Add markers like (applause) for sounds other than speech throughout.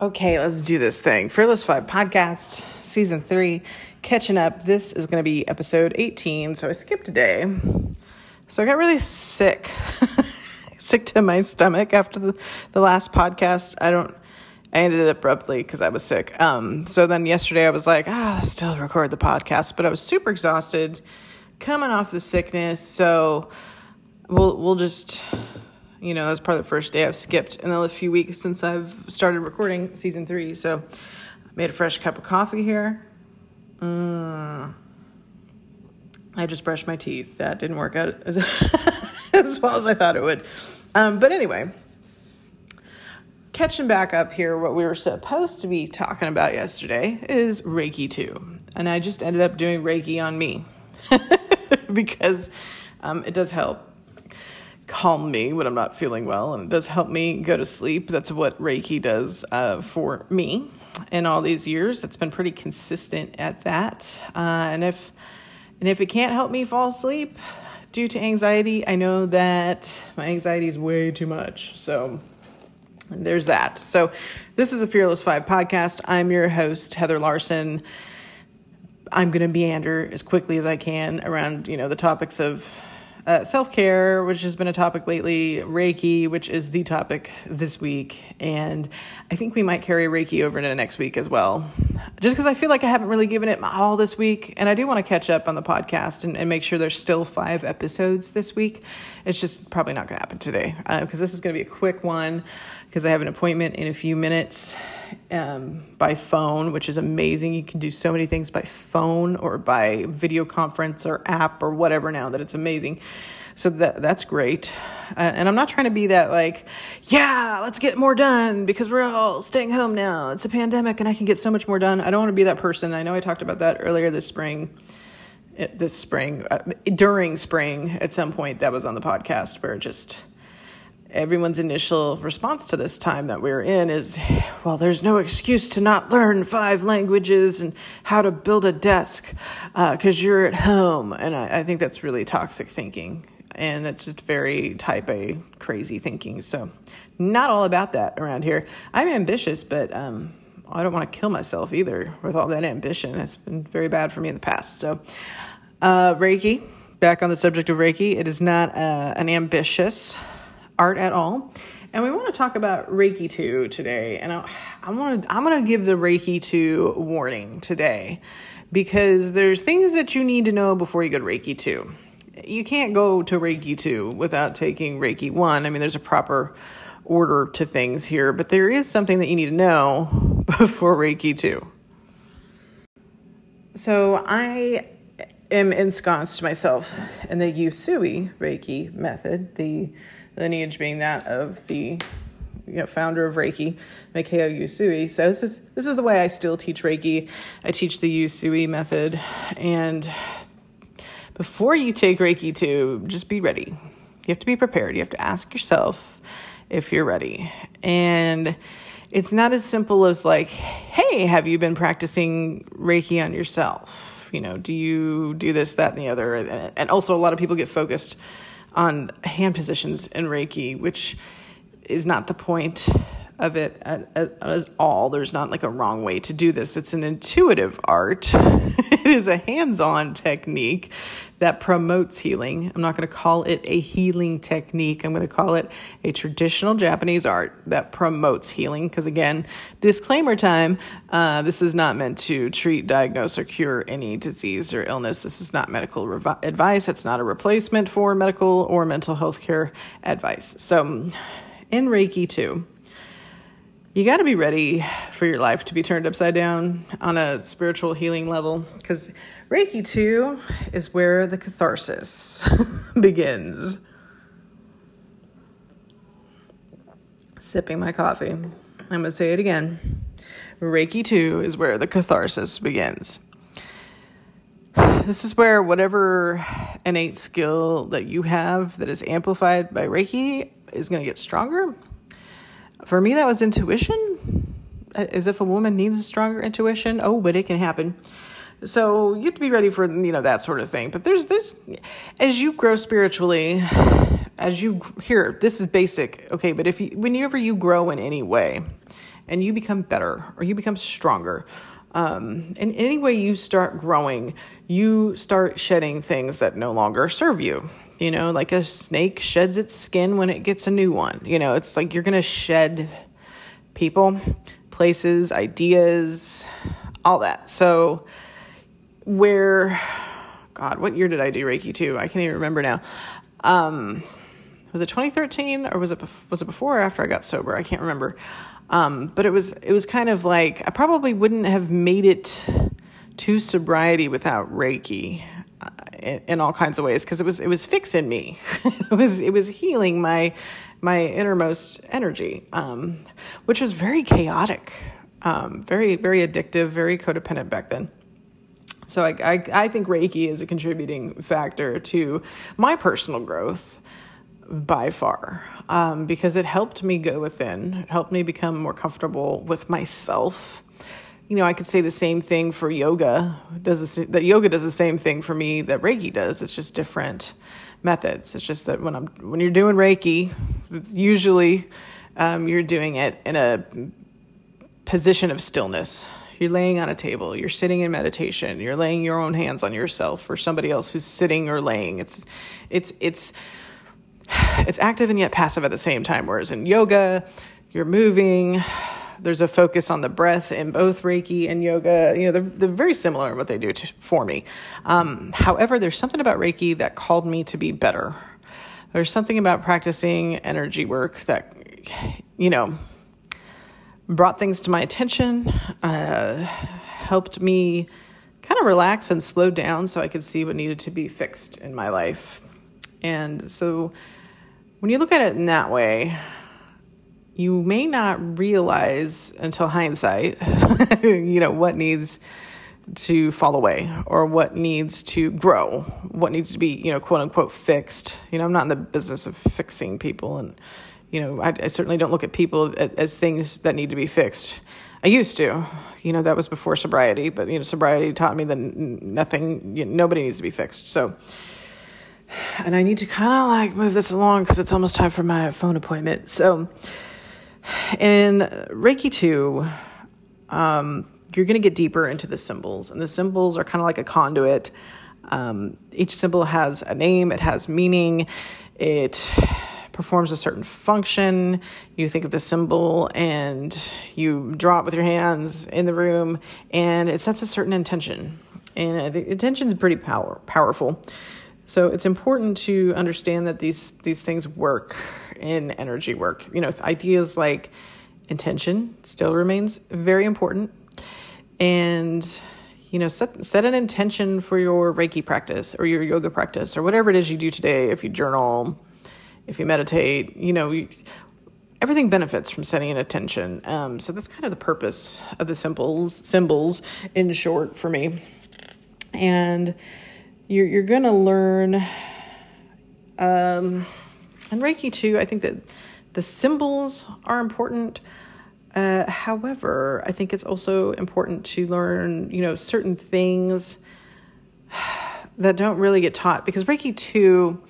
Okay, let's do this thing. Fearless Five podcast, season three, catching up. This is going to be episode 18. So I skipped a day. So I got really sick, (laughs) sick to my stomach after the, the last podcast. I don't, I ended it abruptly because I was sick. Um, so then yesterday I was like, ah, I'll still record the podcast, but I was super exhausted coming off the sickness. So we'll, we'll just, you know, that's of the first day I've skipped in a few weeks since I've started recording season three. So I made a fresh cup of coffee here. Mm. I just brushed my teeth. That didn't work out as, (laughs) as well as I thought it would. Um, but anyway, catching back up here, what we were supposed to be talking about yesterday is Reiki 2. And I just ended up doing Reiki on me (laughs) because um, it does help calm me when I'm not feeling well, and it does help me go to sleep. That's what Reiki does uh, for me. In all these years, it's been pretty consistent at that. Uh, and if and if it can't help me fall asleep due to anxiety, I know that my anxiety is way too much. So there's that. So this is a Fearless Five podcast. I'm your host, Heather Larson. I'm going to meander as quickly as I can around, you know, the topics of uh, self care, which has been a topic lately, Reiki, which is the topic this week, and I think we might carry Reiki over into next week as well. Just because I feel like I haven't really given it my all this week, and I do want to catch up on the podcast and, and make sure there's still five episodes this week. It's just probably not going to happen today because uh, this is going to be a quick one because I have an appointment in a few minutes um, by phone, which is amazing. You can do so many things by phone or by video conference or app or whatever now that it's amazing. So that that's great. Uh, and I'm not trying to be that like, yeah, let's get more done because we're all staying home now. It's a pandemic and I can get so much more done. I don't want to be that person. I know I talked about that earlier this spring. This spring, uh, during spring, at some point, that was on the podcast where just everyone's initial response to this time that we're in is well there's no excuse to not learn five languages and how to build a desk because uh, you're at home. And I, I, think that's really toxic thinking. And it's just very type a crazy thinking. So not all about that around here. I'm ambitious but um, i don't want to kill myself either with all that ambition. It's been very bad for me in the past. So uh, reiki back on the subject of reiki it is not uh, an ambitious art at all. And we want to talk about Reiki 2 today. And I, I want to I'm going to give the Reiki 2 warning today because there's things that you need to know before you go to Reiki 2. You can't go to Reiki 2 without taking Reiki 1. I mean, there's a proper order to things here, but there is something that you need to know (laughs) before Reiki 2. So I am ensconced myself in the Usui Reiki method, the lineage being that of the you know, founder of Reiki, Mikao Usui. So this is this is the way I still teach Reiki. I teach the Usui method, and before you take Reiki two, just be ready. You have to be prepared. You have to ask yourself if you're ready, and it's not as simple as like, hey, have you been practicing Reiki on yourself? You know, do you do this, that, and the other? And also, a lot of people get focused on hand positions in Reiki, which is not the point of it at, at, at, all. There's not like a wrong way to do this. It's an intuitive art. (laughs) it is a hands-on technique that promotes healing. I'm not going to call it a healing technique. I'm going to call it a traditional Japanese art that promotes healing. Because again, disclaimer time: uh, this is not meant to treat, diagnose, or cure any disease or illness. This is not medical revi- advice. It's not a replacement for medical or mental health care advice. So, in Reiki 2 you got to be ready for your life to be turned upside down on a spiritual healing level because Reiki 2 is where the catharsis (laughs) begins. Sipping my coffee. I'm going to say it again. Reiki 2 is where the catharsis begins. This is where whatever innate skill that you have that is amplified by Reiki is going to get stronger for me, that was intuition. As if a woman needs a stronger intuition. Oh, but it can happen. So you have to be ready for you know that sort of thing. But there's there's as you grow spiritually, as you here, this is basic, okay. But if you whenever you grow in any way, and you become better or you become stronger. Um, and any way you start growing, you start shedding things that no longer serve you. You know, like a snake sheds its skin when it gets a new one. You know, it's like you're going to shed people, places, ideas, all that. So, where, God, what year did I do Reiki 2? I can't even remember now. Um, was it 2013 or was it was it before or after I got sober? I can't remember. Um, but it was it was kind of like I probably wouldn't have made it to sobriety without Reiki uh, in, in, all kinds of ways because it was it was fixing me. (laughs) it was it was healing my my innermost energy, um, which was very chaotic, um, very very addictive, very codependent back then. So I, I, I think Reiki is a contributing factor to my personal growth by far um, because it helped me go within, it helped me become more comfortable with myself. You know, I could say the same thing for yoga. Does this, that yoga does the same thing for me that Reiki does. It's just different methods. It's just that when I'm when you're doing Reiki, usually um, you're doing it in a position of stillness. You're laying on a table. You're sitting in meditation. You're laying your own hands on yourself or somebody else who's sitting or laying. It's it's it's (sighs) it's active and yet passive at the same time. Whereas in yoga, you're moving. (sighs) There's a focus on the breath in both Reiki and yoga. You know, they're, they're very similar in what they do to, for me. Um, however, there's something about Reiki that called me to be better. There's something about practicing energy work that, (sighs) you know, brought things to my attention, uh, helped me kind of relax and slow down so I could see what needed to be fixed in my life. And so when you look at it in that way, you may not realize until hindsight, (laughs) you know, what needs to fall away or what needs to grow, what needs to be, you know, quote unquote fixed. You know, I'm not in the business of fixing people and, you know, I, I certainly don't look at people as, as things that need to be fixed. I used to, you know, that was before sobriety, but, you know, sobriety taught me that nothing, you know, nobody needs to be fixed. So, and I need to kind of like move this along because it's almost time for my phone appointment. So, in Reiki 2, um, you're going to get deeper into the symbols, and the symbols are kind of like a conduit. Um, each symbol has a name, it has meaning, it performs a certain function. You think of the symbol and you draw it with your hands in the room, and it sets a certain intention. And the intention is pretty power, powerful. So it's important to understand that these these things work in energy work. You know, ideas like intention still remains very important, and you know, set set an intention for your Reiki practice or your yoga practice or whatever it is you do today. If you journal, if you meditate, you know. You, everything benefits from setting an intention. Um, so that's kind of the purpose of the symbols, symbols in short for me. And you're you're gonna learn um, and Reiki 2. I think that the symbols are important. Uh, however, I think it's also important to learn, you know, certain things (sighs) that don't really get taught because Reiki 2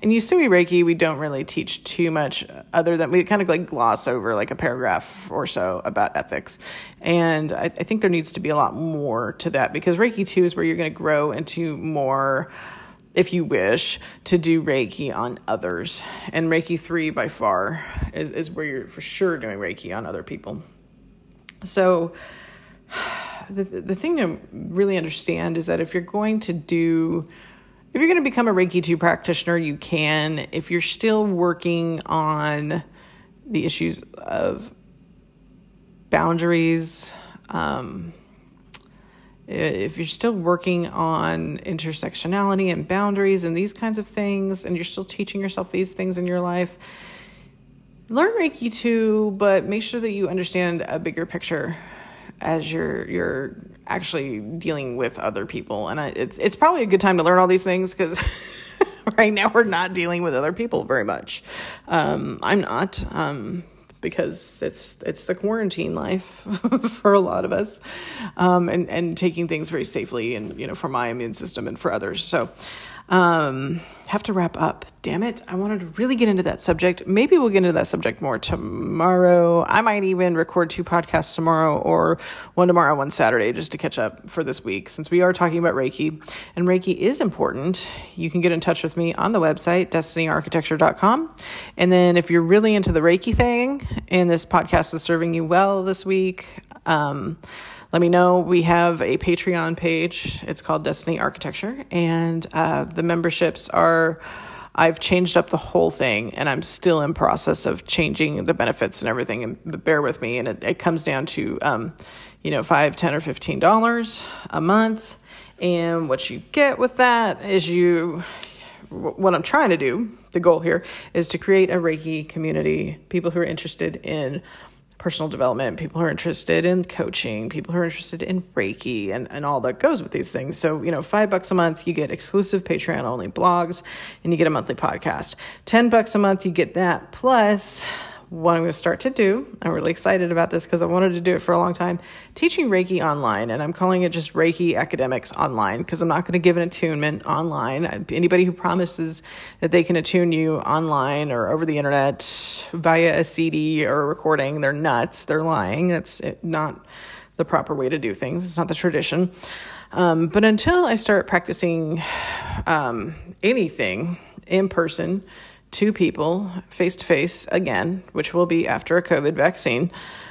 in Usui Reiki, we don't really teach too much other than we kind of like gloss over like a paragraph or so about ethics. And I, I think there needs to be a lot more to that because Reiki 2 is where you're going to grow into more, if you wish, to do Reiki on others. And Reiki 3 by far is, is where you're for sure doing Reiki on other people. So, (sighs) the, the thing to really understand is that if you're going to do if you're going to become a Reiki 2 practitioner, you can. If you're still working on the issues of boundaries, um, if you're still working on intersectionality and boundaries and these kinds of things, and you're still teaching yourself these things in your life, learn Reiki 2, but make sure that you understand a bigger picture as you're you're actually dealing with other people. And I, it's it's probably a good time to learn all these things because (laughs) right now we're not dealing with other people very much. Um, i'm not um, because it's it's the quarantine life (laughs) for a lot of us um, and and taking things very safely and you know for my immune system and for others. So Um, have to wrap up. Damn it. I wanted to really get into that subject. Maybe we'll get into that subject more tomorrow. I might even record two podcasts tomorrow or one tomorrow, one Saturday, just to catch up for this week since we are talking about Reiki. And Reiki is important. You can get in touch with me on the website, destinyarchitecture.com. And then if you're really into the Reiki thing and this podcast is serving you well this week, um, let me know. We have a Patreon page. It's called Destiny Architecture, and uh, the memberships are. I've changed up the whole thing, and I'm still in process of changing the benefits and everything. And bear with me, and it, it comes down to, um, you know, five, ten, or fifteen dollars a month. And what you get with that is you. What I'm trying to do, the goal here, is to create a Reiki community. People who are interested in personal development, people who are interested in coaching, people who are interested in Reiki and, and all that goes with these things. So, you know, five bucks a month, you get exclusive Patreon only blogs and you get a monthly podcast. 10 bucks a month, you get that plus what I'm going to start to do. I'm really excited about this because I wanted to do it for a long time. Teaching Reiki online, and I'm calling it just Reiki Academics Online because I'm not going to give an attunement online. Anybody who promises that they can attune you online or over the internet via a CD or a recording, they're nuts. They're lying. That's not the proper way to do things, it's not the tradition. Um, but until I start practicing um, anything in person, two people face to face again, which will be after a COVID vaccine.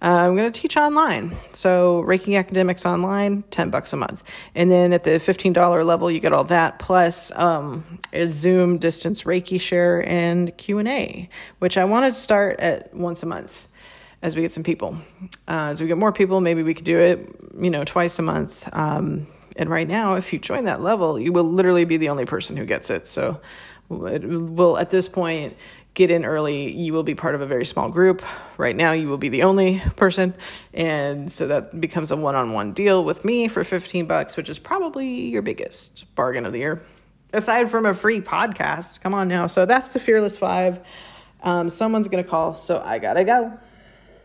Uh, I'm going to teach online. So Reiki Academics online, 10 bucks a month. And then at the $15 level, you get all that plus um, a Zoom distance Reiki share and Q&A, which I wanted to start at once a month as we get some people. Uh, as we get more people, maybe we could do it, you know, twice a month. Um, and right now, if you join that level, you will literally be the only person who gets it. So will at this point get in early. You will be part of a very small group. Right now you will be the only person. And so that becomes a one-on-one deal with me for 15 bucks which is probably your biggest bargain of the year. Aside from a free podcast. Come on now. So that's the fearless five. Um, someone's gonna call so i gotta go